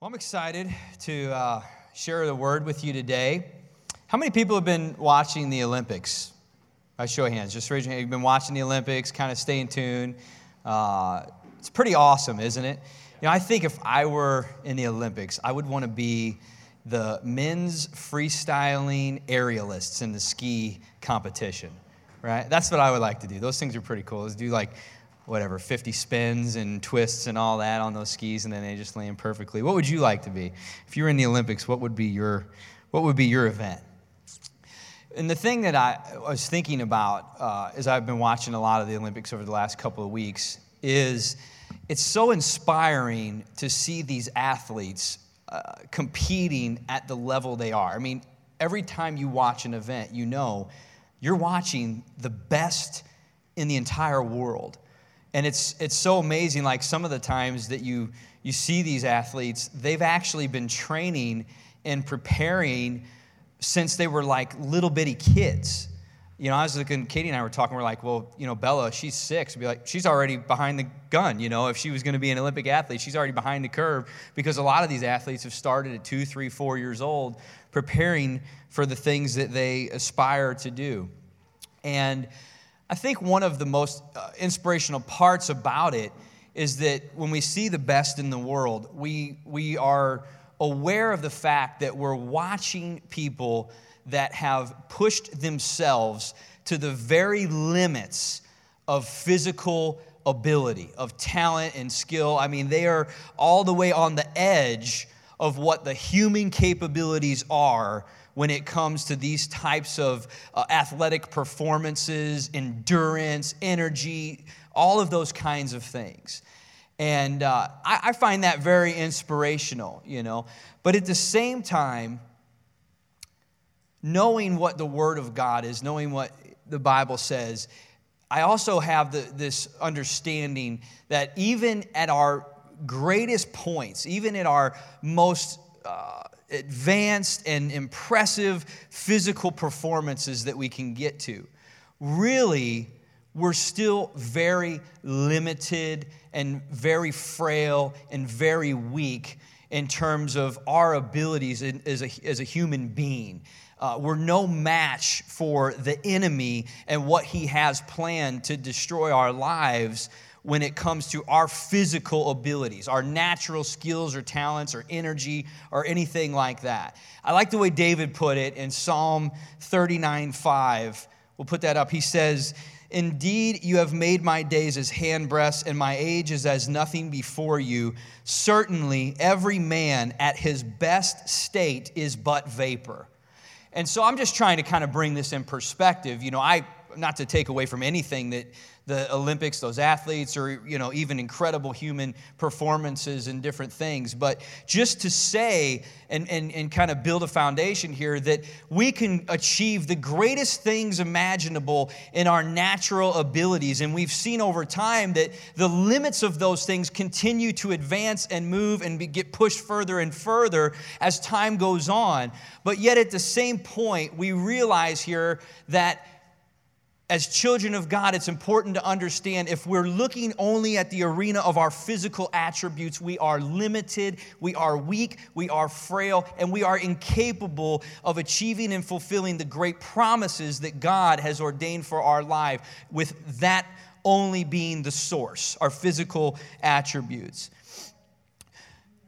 Well, I'm excited to uh, share the word with you today. How many people have been watching the Olympics? By show of hands, just raise your hand. You've been watching the Olympics, kind of staying tuned. Uh, it's pretty awesome, isn't it? You know, I think if I were in the Olympics, I would want to be the men's freestyling aerialists in the ski competition, right? That's what I would like to do. Those things are pretty cool. Let's do like whatever, 50 spins and twists and all that on those skis, and then they just land perfectly. What would you like to be? If you were in the Olympics, what would be your, what would be your event? And the thing that I was thinking about uh, as I've been watching a lot of the Olympics over the last couple of weeks is it's so inspiring to see these athletes uh, competing at the level they are. I mean, every time you watch an event, you know you're watching the best in the entire world. And it's, it's so amazing, like some of the times that you, you see these athletes, they've actually been training and preparing since they were like little bitty kids. You know, I was looking, Katie and I were talking, we're like, well, you know, Bella, she's six. We'd be like, she's already behind the gun. You know, if she was going to be an Olympic athlete, she's already behind the curve because a lot of these athletes have started at two, three, four years old preparing for the things that they aspire to do. And I think one of the most uh, inspirational parts about it is that when we see the best in the world, we, we are aware of the fact that we're watching people that have pushed themselves to the very limits of physical ability, of talent and skill. I mean, they are all the way on the edge of what the human capabilities are when it comes to these types of uh, athletic performances, endurance, energy, all of those kinds of things. And uh, I, I find that very inspirational, you know. But at the same time, knowing what the Word of God is, knowing what the Bible says, I also have the, this understanding that even at our greatest points, even at our most uh, advanced and impressive physical performances that we can get to. Really, we're still very limited and very frail and very weak in terms of our abilities as a, as a human being. Uh, we're no match for the enemy and what he has planned to destroy our lives when it comes to our physical abilities, our natural skills or talents or energy or anything like that. I like the way David put it in Psalm 39 5. We'll put that up. He says, Indeed, you have made my days as handbreadths, and my age is as nothing before you. Certainly, every man at his best state is but vapor. And so I'm just trying to kind of bring this in perspective. You know, I, not to take away from anything that the Olympics, those athletes, or you know, even incredible human performances and different things. But just to say and, and, and kind of build a foundation here that we can achieve the greatest things imaginable in our natural abilities. And we've seen over time that the limits of those things continue to advance and move and be, get pushed further and further as time goes on. But yet at the same point, we realize here that as children of God, it's important to understand if we're looking only at the arena of our physical attributes, we are limited, we are weak, we are frail, and we are incapable of achieving and fulfilling the great promises that God has ordained for our life, with that only being the source, our physical attributes.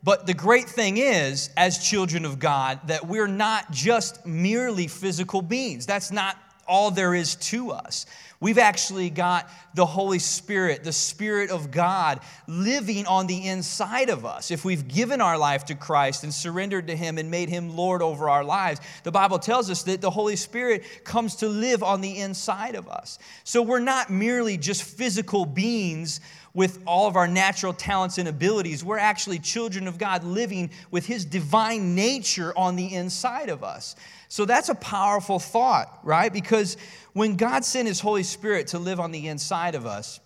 But the great thing is, as children of God, that we're not just merely physical beings. That's not all there is to us. We've actually got the Holy Spirit, the Spirit of God, living on the inside of us. If we've given our life to Christ and surrendered to Him and made Him Lord over our lives, the Bible tells us that the Holy Spirit comes to live on the inside of us. So we're not merely just physical beings with all of our natural talents and abilities. We're actually children of God living with His divine nature on the inside of us. So that's a powerful thought, right? Because when God sent His Holy Spirit to live on the inside of us,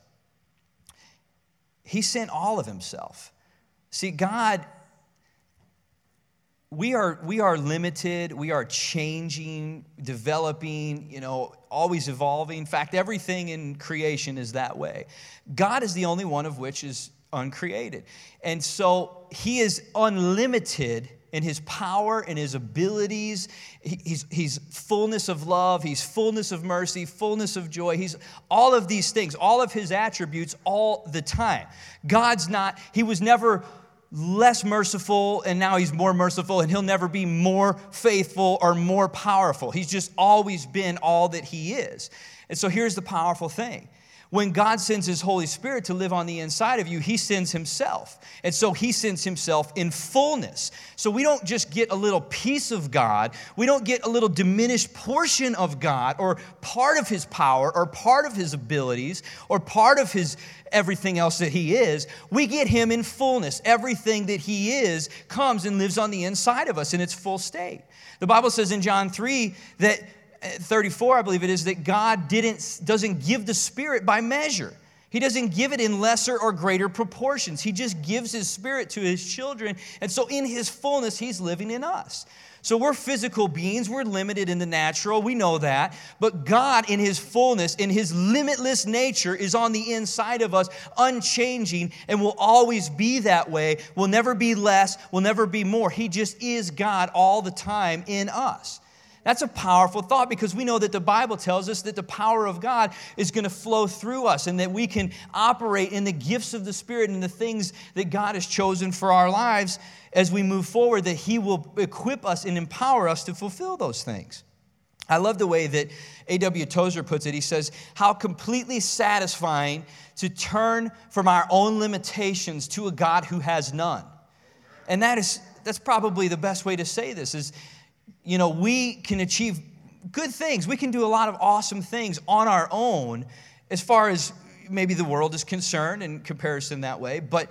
He sent all of Himself. See, God, we are, we are limited, we are changing, developing, you know, always evolving. In fact, everything in creation is that way. God is the only one of which is uncreated. And so he is unlimited in his power and his abilities. He's, he's fullness of love, he's fullness of mercy, fullness of joy. He's all of these things, all of his attributes all the time. God's not, he was never less merciful and now he's more merciful and he'll never be more faithful or more powerful. He's just always been all that he is. And so here's the powerful thing when God sends His Holy Spirit to live on the inside of you, He sends Himself. And so He sends Himself in fullness. So we don't just get a little piece of God, we don't get a little diminished portion of God or part of His power or part of His abilities or part of His everything else that He is. We get Him in fullness. Everything that He is comes and lives on the inside of us in its full state. The Bible says in John 3 that 34, I believe it is, that God didn't, doesn't give the Spirit by measure. He doesn't give it in lesser or greater proportions. He just gives His Spirit to His children. And so, in His fullness, He's living in us. So, we're physical beings. We're limited in the natural. We know that. But God, in His fullness, in His limitless nature, is on the inside of us, unchanging, and will always be that way. Will never be less, will never be more. He just is God all the time in us. That's a powerful thought because we know that the Bible tells us that the power of God is going to flow through us and that we can operate in the gifts of the Spirit and the things that God has chosen for our lives as we move forward, that He will equip us and empower us to fulfill those things. I love the way that A.W. Tozer puts it. He says, How completely satisfying to turn from our own limitations to a God who has none. And that is, that's probably the best way to say this is you know, we can achieve good things. We can do a lot of awesome things on our own as far as maybe the world is concerned in comparison that way. But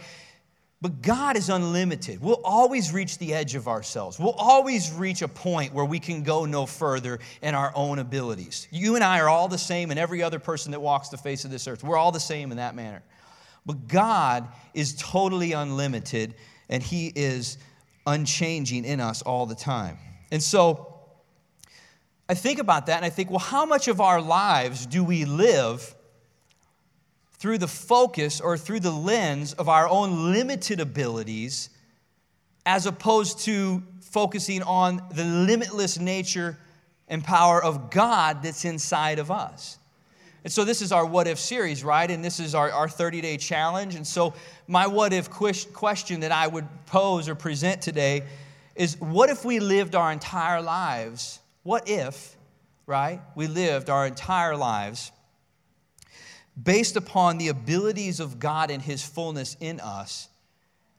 but God is unlimited. We'll always reach the edge of ourselves. We'll always reach a point where we can go no further in our own abilities. You and I are all the same, and every other person that walks the face of this earth. We're all the same in that manner. But God is totally unlimited, and He is unchanging in us all the time. And so I think about that and I think, well, how much of our lives do we live through the focus or through the lens of our own limited abilities as opposed to focusing on the limitless nature and power of God that's inside of us? And so this is our what if series, right? And this is our, our 30 day challenge. And so, my what if question that I would pose or present today is what if we lived our entire lives? What if, right? We lived our entire lives based upon the abilities of God and His fullness in us,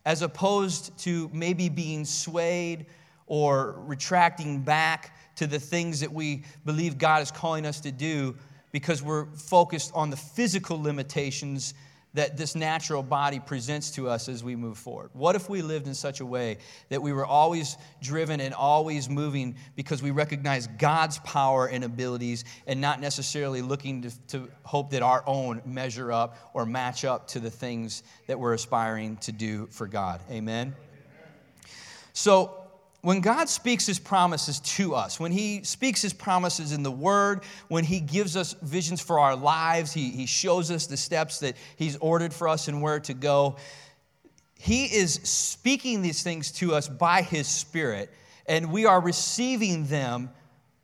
as opposed to maybe being swayed or retracting back to the things that we believe God is calling us to do because we're focused on the physical limitations that this natural body presents to us as we move forward? What if we lived in such a way that we were always driven and always moving because we recognize God's power and abilities and not necessarily looking to, to hope that our own measure up or match up to the things that we're aspiring to do for God? Amen? So, when God speaks his promises to us, when he speaks his promises in the word, when he gives us visions for our lives, he, he shows us the steps that he's ordered for us and where to go, he is speaking these things to us by his spirit, and we are receiving them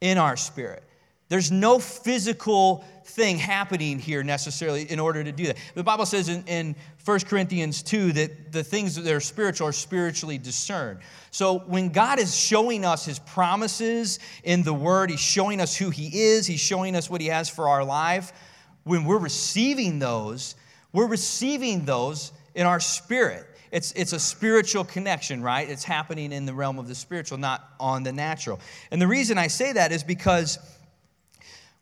in our spirit. There's no physical thing happening here necessarily in order to do that. The Bible says in, in 1 Corinthians 2 that the things that are spiritual are spiritually discerned. So when God is showing us his promises in the word, he's showing us who he is, he's showing us what he has for our life. When we're receiving those, we're receiving those in our spirit. It's, it's a spiritual connection, right? It's happening in the realm of the spiritual, not on the natural. And the reason I say that is because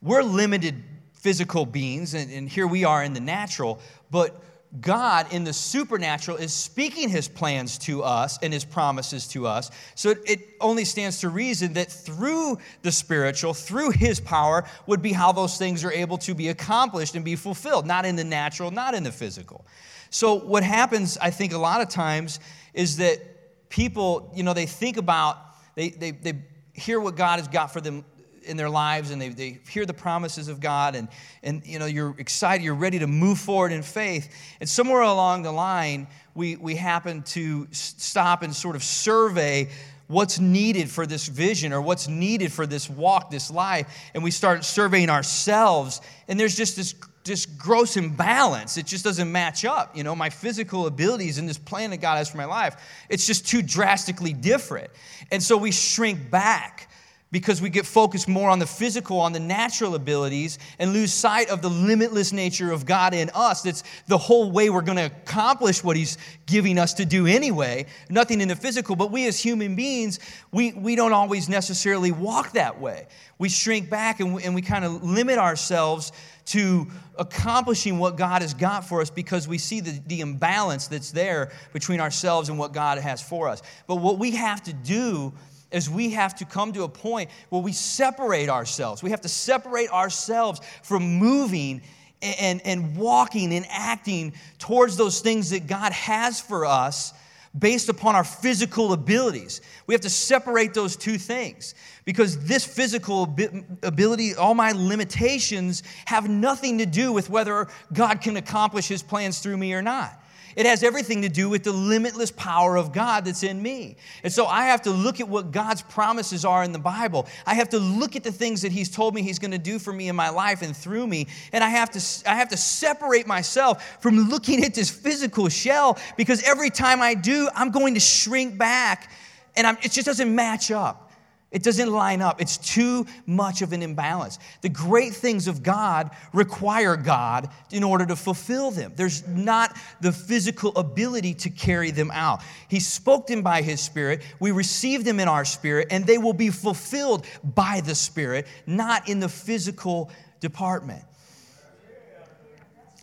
we're limited physical beings, and, and here we are in the natural, but God in the supernatural is speaking his plans to us and his promises to us. So it, it, only stands to reason that through the spiritual, through his power, would be how those things are able to be accomplished and be fulfilled, not in the natural, not in the physical. So what happens, I think, a lot of times is that people, you know, they think about, they, they, they hear what God has got for them in their lives and they, they hear the promises of God and, and you know, you're excited, you're ready to move forward in faith. And somewhere along the line, we, we happen to stop and sort of survey what's needed for this vision or what's needed for this walk, this life. And we start surveying ourselves, and there's just this just gross imbalance. It just doesn't match up. You know, my physical abilities and this plan that God has for my life, it's just too drastically different. And so we shrink back because we get focused more on the physical, on the natural abilities, and lose sight of the limitless nature of God in us. That's the whole way we're going to accomplish what He's giving us to do anyway. Nothing in the physical, but we as human beings, we, we don't always necessarily walk that way. We shrink back and we, and we kind of limit ourselves to accomplishing what God has got for us because we see the, the imbalance that's there between ourselves and what God has for us. But what we have to do is we have to come to a point where we separate ourselves. We have to separate ourselves from moving and, and walking and acting towards those things that God has for us based upon our physical abilities. We have to separate those two things because this physical ability, all my limitations, have nothing to do with whether God can accomplish his plans through me or not. It has everything to do with the limitless power of God that's in me. And so I have to look at what God's promises are in the Bible. I have to look at the things that He's told me He's going to do for me in my life and through me. And I have to, I have to separate myself from looking at this physical shell because every time I do, I'm going to shrink back and I'm, it just doesn't match up. It doesn't line up. It's too much of an imbalance. The great things of God require God in order to fulfill them. There's not the physical ability to carry them out. He spoke them by His Spirit. We receive them in our spirit, and they will be fulfilled by the Spirit, not in the physical department.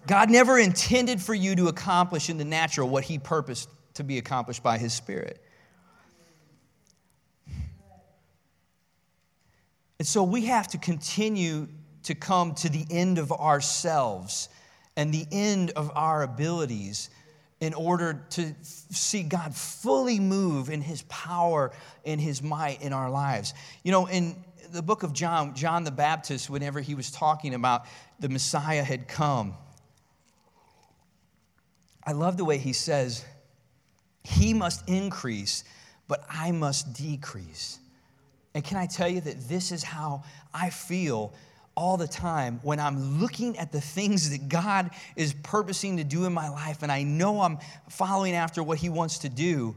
God never intended for you to accomplish in the natural what He purposed to be accomplished by His Spirit. And so we have to continue to come to the end of ourselves and the end of our abilities in order to see God fully move in his power and his might in our lives. You know, in the book of John, John the Baptist, whenever he was talking about the Messiah had come, I love the way he says, He must increase, but I must decrease. And can I tell you that this is how I feel all the time when I'm looking at the things that God is purposing to do in my life and I know I'm following after what He wants to do?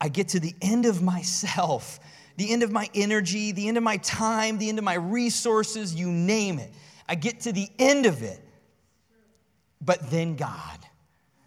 I get to the end of myself, the end of my energy, the end of my time, the end of my resources, you name it. I get to the end of it. But then God.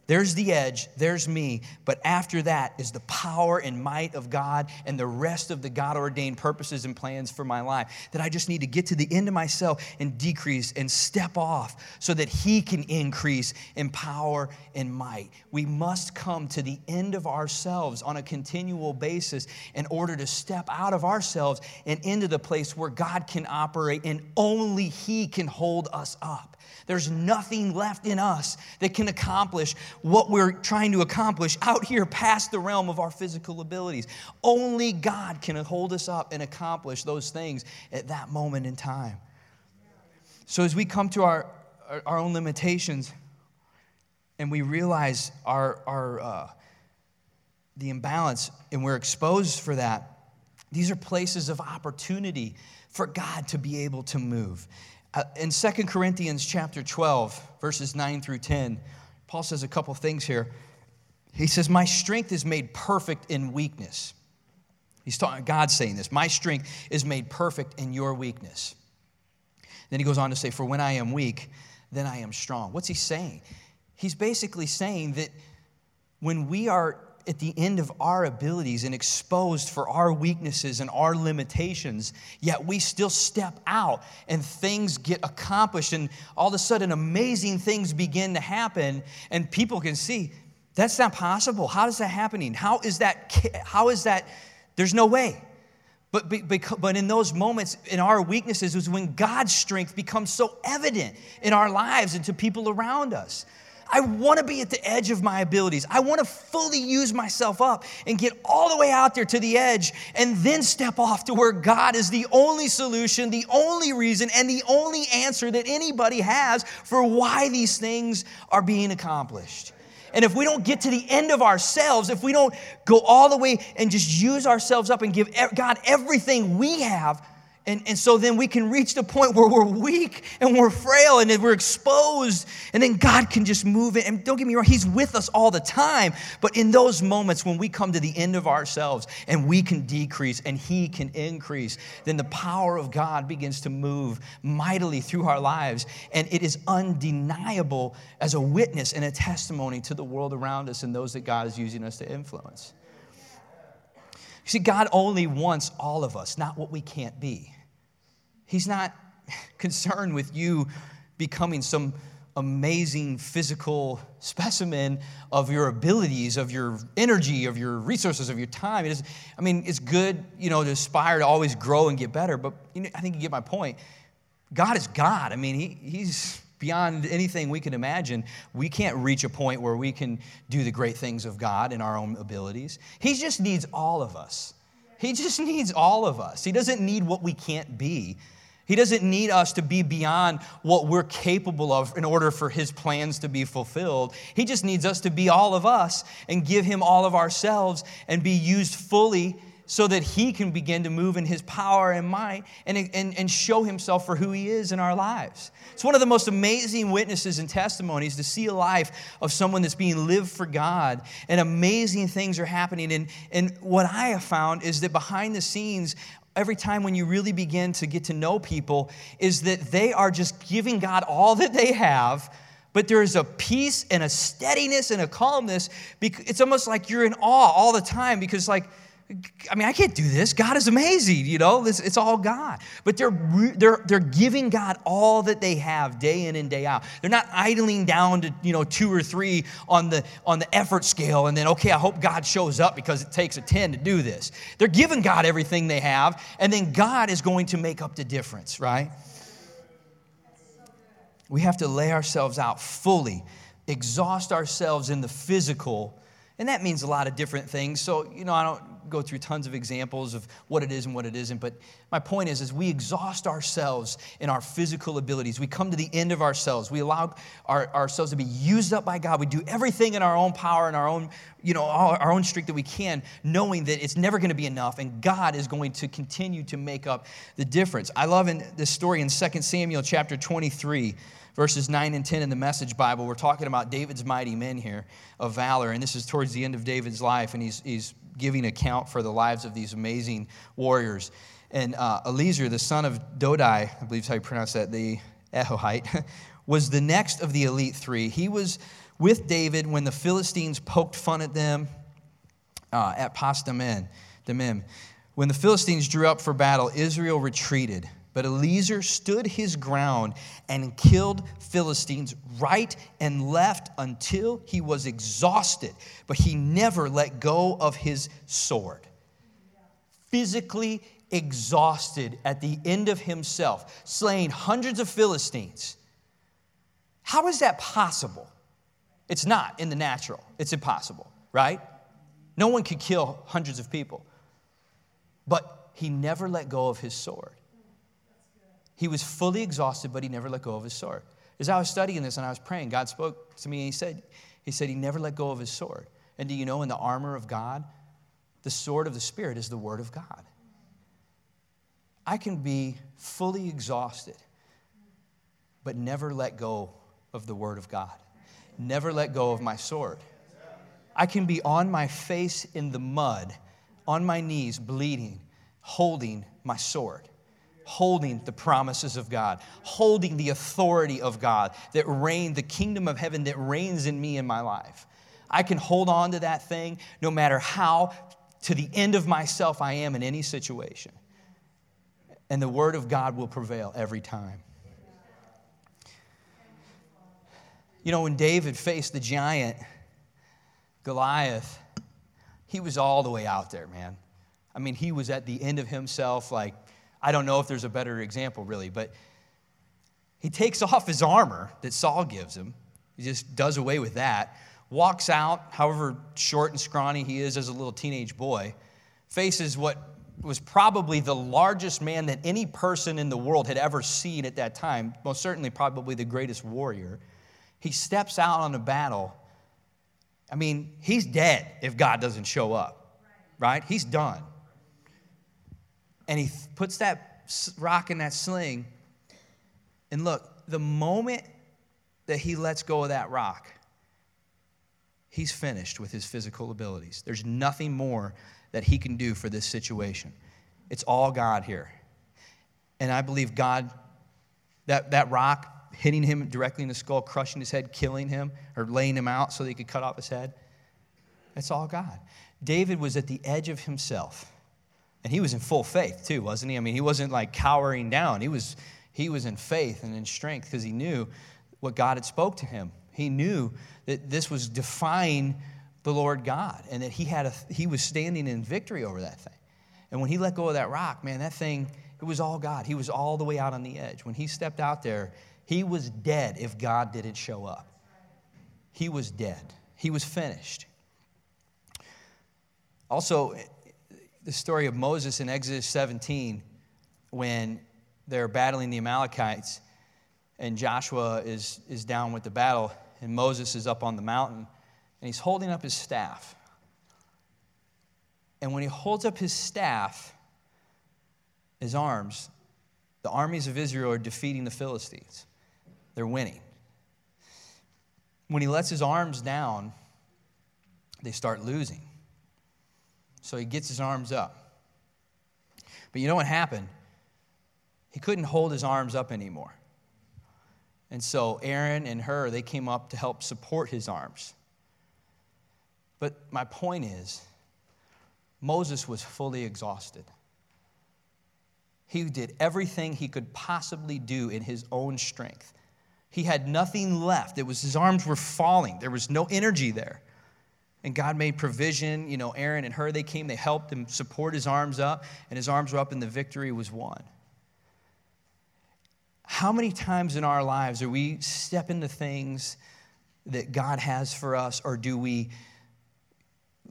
There's the edge, there's me, but after that is the power and might of God and the rest of the God ordained purposes and plans for my life. That I just need to get to the end of myself and decrease and step off so that He can increase in power and might. We must come to the end of ourselves on a continual basis in order to step out of ourselves and into the place where God can operate and only He can hold us up. There's nothing left in us that can accomplish what we're trying to accomplish out here past the realm of our physical abilities. Only God can hold us up and accomplish those things at that moment in time. So as we come to our, our own limitations and we realize our, our, uh, the imbalance and we're exposed for that, these are places of opportunity for God to be able to move. Uh, in 2 Corinthians chapter 12, verses 9 through 10, Paul says a couple things here. He says, My strength is made perfect in weakness. He's talking, God's saying this. My strength is made perfect in your weakness. Then he goes on to say, For when I am weak, then I am strong. What's he saying? He's basically saying that when we are at the end of our abilities and exposed for our weaknesses and our limitations, yet we still step out and things get accomplished, and all of a sudden, amazing things begin to happen, and people can see that's not possible. How is that happening? How is that? How is that? There's no way. But, but but in those moments, in our weaknesses, is when God's strength becomes so evident in our lives and to people around us. I want to be at the edge of my abilities. I want to fully use myself up and get all the way out there to the edge and then step off to where God is the only solution, the only reason, and the only answer that anybody has for why these things are being accomplished. And if we don't get to the end of ourselves, if we don't go all the way and just use ourselves up and give God everything we have, and, and so then we can reach the point where we're weak and we're frail and we're exposed, and then God can just move it. And don't get me wrong, He's with us all the time. But in those moments when we come to the end of ourselves and we can decrease and He can increase, then the power of God begins to move mightily through our lives. And it is undeniable as a witness and a testimony to the world around us and those that God is using us to influence. See, God only wants all of us, not what we can't be. He's not concerned with you becoming some amazing physical specimen of your abilities, of your energy, of your resources, of your time. I mean, it's good, you know, to aspire to always grow and get better, but you know, I think you get my point. God is God. I mean, he, He's beyond anything we can imagine. We can't reach a point where we can do the great things of God in our own abilities. He just needs all of us. He just needs all of us. He doesn't need what we can't be. He doesn't need us to be beyond what we're capable of in order for His plans to be fulfilled. He just needs us to be all of us and give Him all of ourselves and be used fully so that He can begin to move in His power and might and, and, and show Himself for who He is in our lives. It's one of the most amazing witnesses and testimonies to see a life of someone that's being lived for God and amazing things are happening. And, and what I have found is that behind the scenes, every time when you really begin to get to know people, is that they are just giving God all that they have but there is a peace and a steadiness and a calmness. It's almost like you're in awe all the time because, like, I mean, I can't do this. God is amazing, you know. It's, it's all God. But they're, they're, they're giving God all that they have day in and day out. They're not idling down to, you know, two or three on the, on the effort scale and then, okay, I hope God shows up because it takes a 10 to do this. They're giving God everything they have, and then God is going to make up the difference, right? We have to lay ourselves out fully, exhaust ourselves in the physical and that means a lot of different things. So, you know, I don't go through tons of examples of what it is and what it isn't, but my point is, is we exhaust ourselves in our physical abilities. We come to the end of ourselves. We allow our, ourselves to be used up by God. We do everything in our own power and our own, you know, our own strength that we can, knowing that it's never going to be enough, and God is going to continue to make up the difference. I love in this story in 2 Samuel chapter 23 verses 9 and 10 in the Message Bible. We're talking about David's mighty men here of valor, and this is towards the end of David's life, and he's, he's giving account for the lives of these amazing warriors. And uh, Eleazar, the son of Dodai, I believe is how you pronounce that, the Ahohite, was the next of the elite three. He was with David when the Philistines poked fun at them uh, at Pas. When the Philistines drew up for battle, Israel retreated. But Eleazar stood his ground and killed Philistines right and left until he was exhausted. But he never let go of his sword. Physically exhausted at the end of himself, slaying hundreds of Philistines. How is that possible? It's not in the natural, it's impossible, right? No one could kill hundreds of people. But he never let go of his sword. He was fully exhausted, but he never let go of his sword. As I was studying this and I was praying, God spoke to me and he said, he said he never let go of his sword. And do you know in the armor of God, the sword of the Spirit is the word of God. I can be fully exhausted, but never let go of the word of God. Never let go of my sword. I can be on my face in the mud, on my knees, bleeding, holding my sword holding the promises of God, holding the authority of God that reign, the kingdom of heaven that reigns in me in my life. I can hold on to that thing no matter how to the end of myself I am in any situation. And the word of God will prevail every time. You know, when David faced the giant Goliath, he was all the way out there, man. I mean, he was at the end of himself, like, I don't know if there's a better example, really, but he takes off his armor that Saul gives him, He just does away with that, walks out, however short and scrawny he is as a little teenage boy, faces what was probably the largest man that any person in the world had ever seen at that time, most certainly, probably the greatest warrior. He steps out on a battle. I mean, he's dead if God doesn't show up, right? He's done. And he puts that rock in that sling. And look, the moment that he lets go of that rock, he's finished with his physical abilities. There's nothing more that he can do for this situation. It's all God here. And I believe God, that, that rock hitting him directly in the skull, crushing his head, killing him, or laying him out so they could cut off his head, that's all God. David was at the edge of himself. And he was in full faith too, wasn't he? I mean, he wasn't like cowering down. He was, he was in faith and in strength because he knew what God had spoke to him. He knew that this was defying the Lord God and that he, had a, he was standing in victory over that thing. And when he let go of that rock, man, that thing, it was all God. He was all the way out on the edge. When he stepped out there, he was dead if God didn't show up. He was dead, he was finished. Also, the story of Moses in Exodus 17, when they're battling the Amalekites, and Joshua is, is down with the battle, and Moses is up on the mountain and he's holding up his staff. And when he holds up his staff, his arms, the armies of Israel are defeating the Philistines. They're winning. When he lets his arms down, they start losing. So he gets his arms up. But you know what happened? He couldn't hold his arms up anymore. And so Aaron and Hur, they came up to help support his arms. But my point is, Moses was fully exhausted. He did everything he could possibly do in his own strength. He had nothing left. It was his arms were falling. There was no energy there. And God made provision. You know, Aaron and Hur, they came, they helped him support his arms up, and his arms were up, and the victory was won. How many times in our lives are we step into things that God has for us, or do we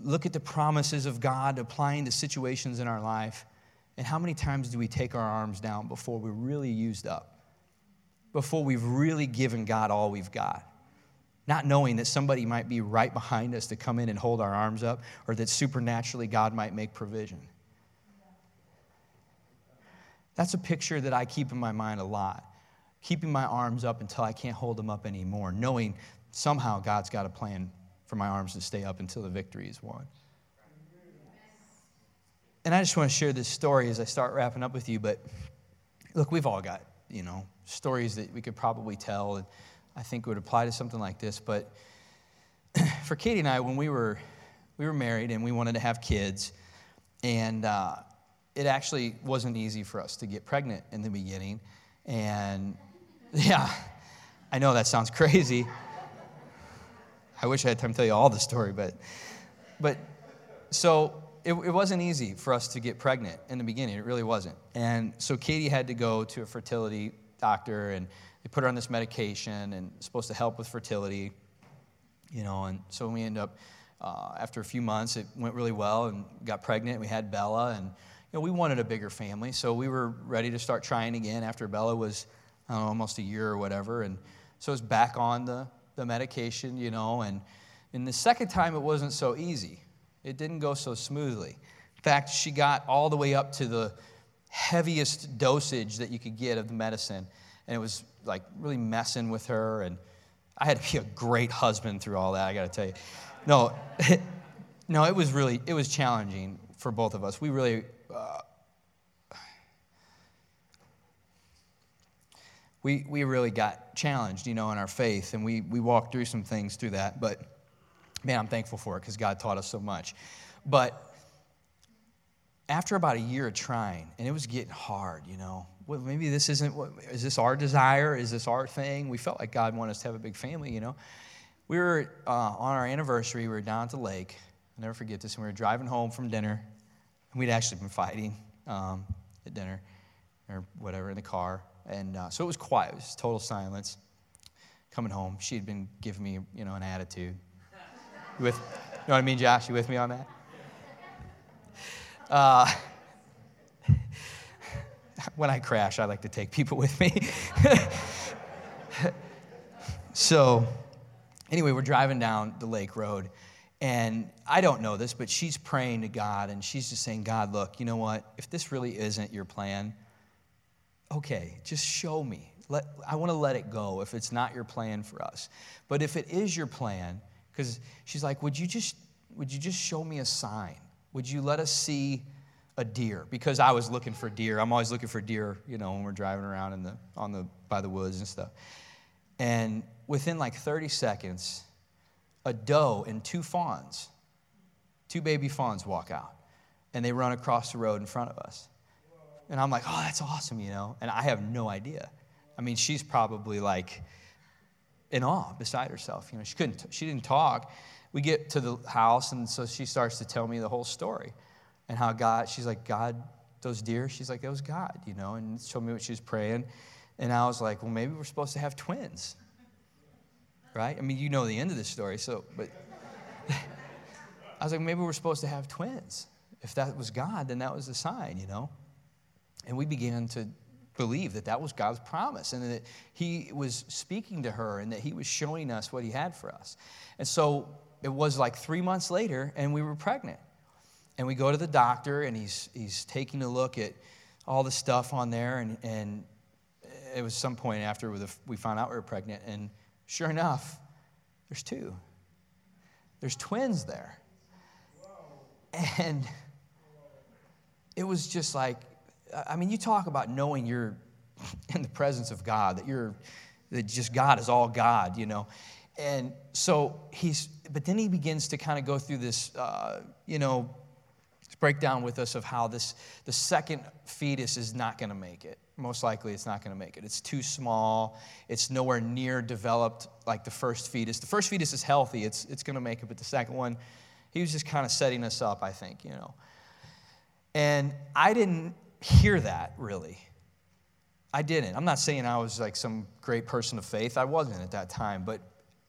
look at the promises of God applying to situations in our life, and how many times do we take our arms down before we're really used up? Before we've really given God all we've got? Not knowing that somebody might be right behind us to come in and hold our arms up, or that supernaturally God might make provision. That's a picture that I keep in my mind a lot. Keeping my arms up until I can't hold them up anymore, knowing somehow God's got a plan for my arms to stay up until the victory is won. And I just want to share this story as I start wrapping up with you. But look, we've all got, you know, stories that we could probably tell, and I think would apply to something like this. But for Katie and I, when we were we were married and we wanted to have kids, and uh, it actually wasn't easy for us to get pregnant in the beginning. And yeah, I know that sounds crazy. I wish I had time to tell you all the story, but, but so it, it wasn't easy for us to get pregnant in the beginning. It really wasn't. And so Katie had to go to a fertility doctor, and they put her on this medication and it's supposed to help with fertility, you know. And so we ended up uh, after a few months, it went really well, and got pregnant. We had Bella, and you know we wanted a bigger family, so we were ready to start trying again after Bella was know, almost a year or whatever, and so it was back on the the medication, you know, and, and the second time it wasn't so easy. It didn't go so smoothly. In fact, she got all the way up to the heaviest dosage that you could get of the medicine, and it was like really messing with her. And I had to be a great husband through all that, I got to tell you. No, no, it was really, it was challenging for both of us. We really, uh, we, we really got challenged, you know, in our faith, and we, we walked through some things through that. But man, I'm thankful for it because God taught us so much. But after about a year of trying, and it was getting hard, you know, well, maybe this isn't what is this our desire? Is this our thing? We felt like God wanted us to have a big family, you know. We were uh, on our anniversary, we were down at the lake. I'll never forget this. And we were driving home from dinner, and we'd actually been fighting um, at dinner or whatever in the car. And uh, so it was quiet, it was total silence. coming home. She had been giving me, you know, an attitude. With, you know what I mean, Josh? You with me on that? Uh, when I crash, I like to take people with me. so, anyway, we're driving down the lake road, and I don't know this, but she's praying to God, and she's just saying, God, look, you know what? If this really isn't your plan, okay, just show me. Let, I want to let it go if it's not your plan for us. But if it is your plan, because she's like, would you just would you just show me a sign? Would you let us see a deer? Because I was looking for deer. I'm always looking for deer, you know, when we're driving around in the on the by the woods and stuff. And within like 30 seconds, a doe and two fawns, two baby fawns walk out and they run across the road in front of us. And I'm like, oh, that's awesome, you know? And I have no idea. I mean, she's probably like in awe beside herself. You know, she couldn't, she didn't talk. We get to the house, and so she starts to tell me the whole story and how God, she's like, God, those deer, she's like, that was God, you know, and showed me what she was praying. And I was like, well, maybe we're supposed to have twins right? I mean, you know the end of the story, so, but I was like, maybe we're supposed to have twins. If that was God, then that was the sign, you know? And we began to believe that that was God's promise and that He was speaking to her and that He was showing us what He had for us. And so it was like three months later, and we were pregnant. And we go to the doctor, and he's, he's taking a look at all the stuff on there. And, and it was some point after we found out we were pregnant. And Sure enough, there's two. There's twins there. And it was just like, I mean, you talk about knowing you're in the presence of God, that you're, that just God is all God, you know. And so he's, but then he begins to kind of go through this, uh, you know, breakdown with us of how this, the second fetus is not going to make it most likely it's not going to make it. It's too small. It's nowhere near developed like the first fetus. The first fetus is healthy. It's, it's going to make it, but the second one, he was just kind of setting us up, I think, you know. And I didn't hear that really. I didn't. I'm not saying I was like some great person of faith. I wasn't at that time, but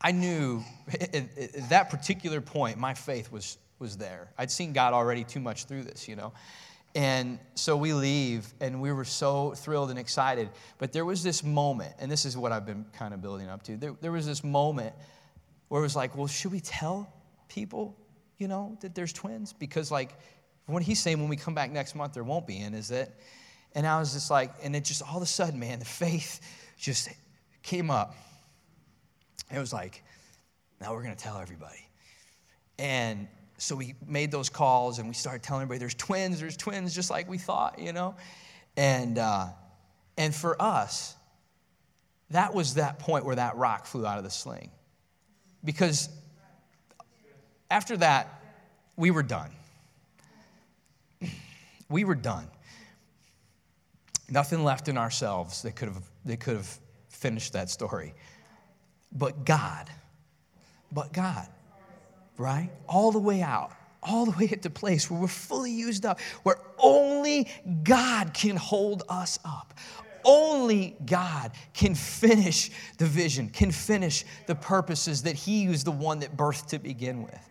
I knew at, at that particular point, my faith was, was there. I'd seen God already too much through this, you know. And so we leave, and we were so thrilled and excited. But there was this moment, and this is what I've been kind of building up to. There, there was this moment where it was like, well, should we tell people, you know, that there's twins? Because, like, what he's saying when we come back next month, there won't be, and is that, and I was just like, and it just all of a sudden, man, the faith just came up. It was like, now we're going to tell everybody. And so we made those calls and we started telling everybody there's twins, there's twins, just like we thought, you know? And, uh, and for us, that was that point where that rock flew out of the sling. Because after that, we were done. We were done. Nothing left in ourselves that could have, that could have finished that story. But God, but God right? All the way out, all the way at the place where we're fully used up, where only God can hold us up. Only God can finish the vision, can finish the purposes that He was the one that birthed to begin with.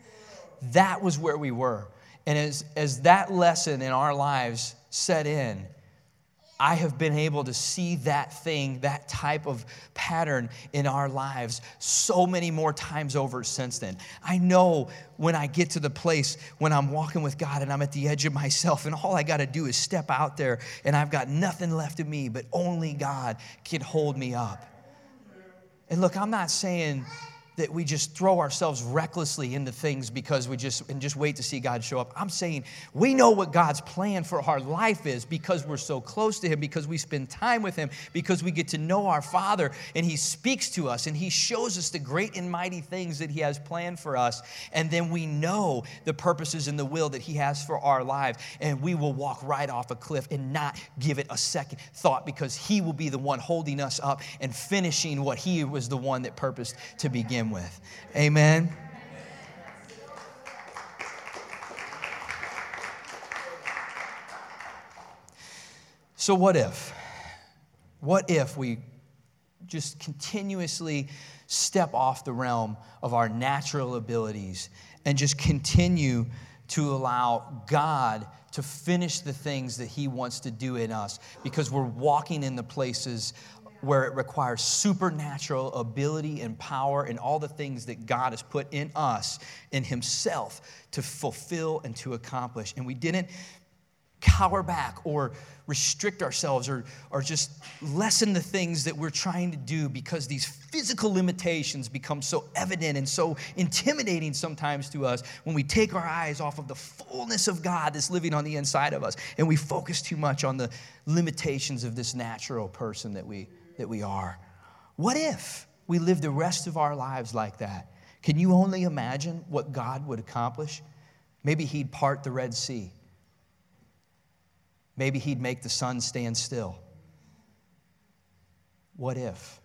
That was where we were. And as, as that lesson in our lives set in, I have been able to see that thing, that type of pattern in our lives so many more times over since then. I know when I get to the place when I'm walking with God and I'm at the edge of myself, and all I got to do is step out there and I've got nothing left of me, but only God can hold me up. And look, I'm not saying that we just throw ourselves recklessly into things because we just and just wait to see God show up. I'm saying we know what God's plan for our life is because we're so close to him because we spend time with him because we get to know our Father and he speaks to us and he shows us the great and mighty things that he has planned for us and then we know the purposes and the will that he has for our lives and we will walk right off a cliff and not give it a second thought because he will be the one holding us up and finishing what he was the one that purposed to begin with. Amen. So, what if? What if we just continuously step off the realm of our natural abilities and just continue to allow God to finish the things that He wants to do in us because we're walking in the places where it requires supernatural ability and power and all the things that God has put in us, in Himself, to fulfill and to accomplish. And we didn't cower back or restrict ourselves or, or just lessen the things that we're trying to do because these physical limitations become so evident and so intimidating sometimes to us when we take our eyes off of the fullness of God that's living on the inside of us and we focus too much on the limitations of this natural person that we, that we are. What if we live the rest of our lives like that? Can you only imagine what God would accomplish? Maybe He'd part the Red Sea. Maybe he'd make the sun stand still. What if?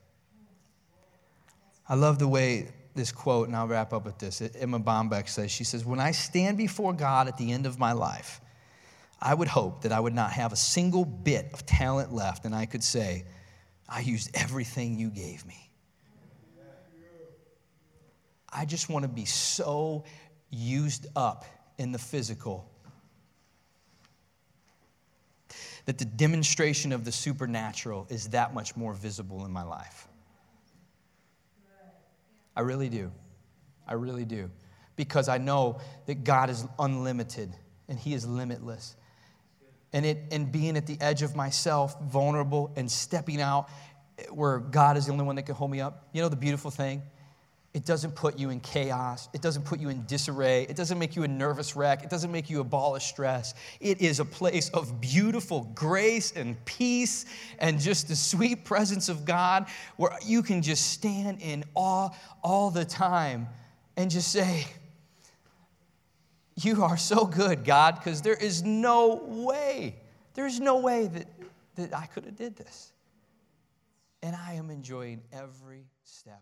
I love the way this quote, and I'll wrap up with this. Erma Bombeck says, She says, When I stand before God at the end of my life, I would hope that I would not have a single bit of talent left, and I could say, I used everything you gave me. I just want to be so used up in the physical that the demonstration of the supernatural is that much more visible in my life. I really do. I really do. Because I know that God is unlimited and He is limitless. And, it, and being at the edge of myself, vulnerable, and stepping out where God is the only one that can hold me up. You know the beautiful thing? It doesn't put you in chaos. It doesn't put you in disarray. It doesn't make you a nervous wreck. It doesn't make you a ball of stress. It is a place of beautiful grace and peace and just the sweet presence of God where you can just stand in awe all the time and just say, You are so good, God, because there is no way, there's no way that, that I could have did this. And I am enjoying every step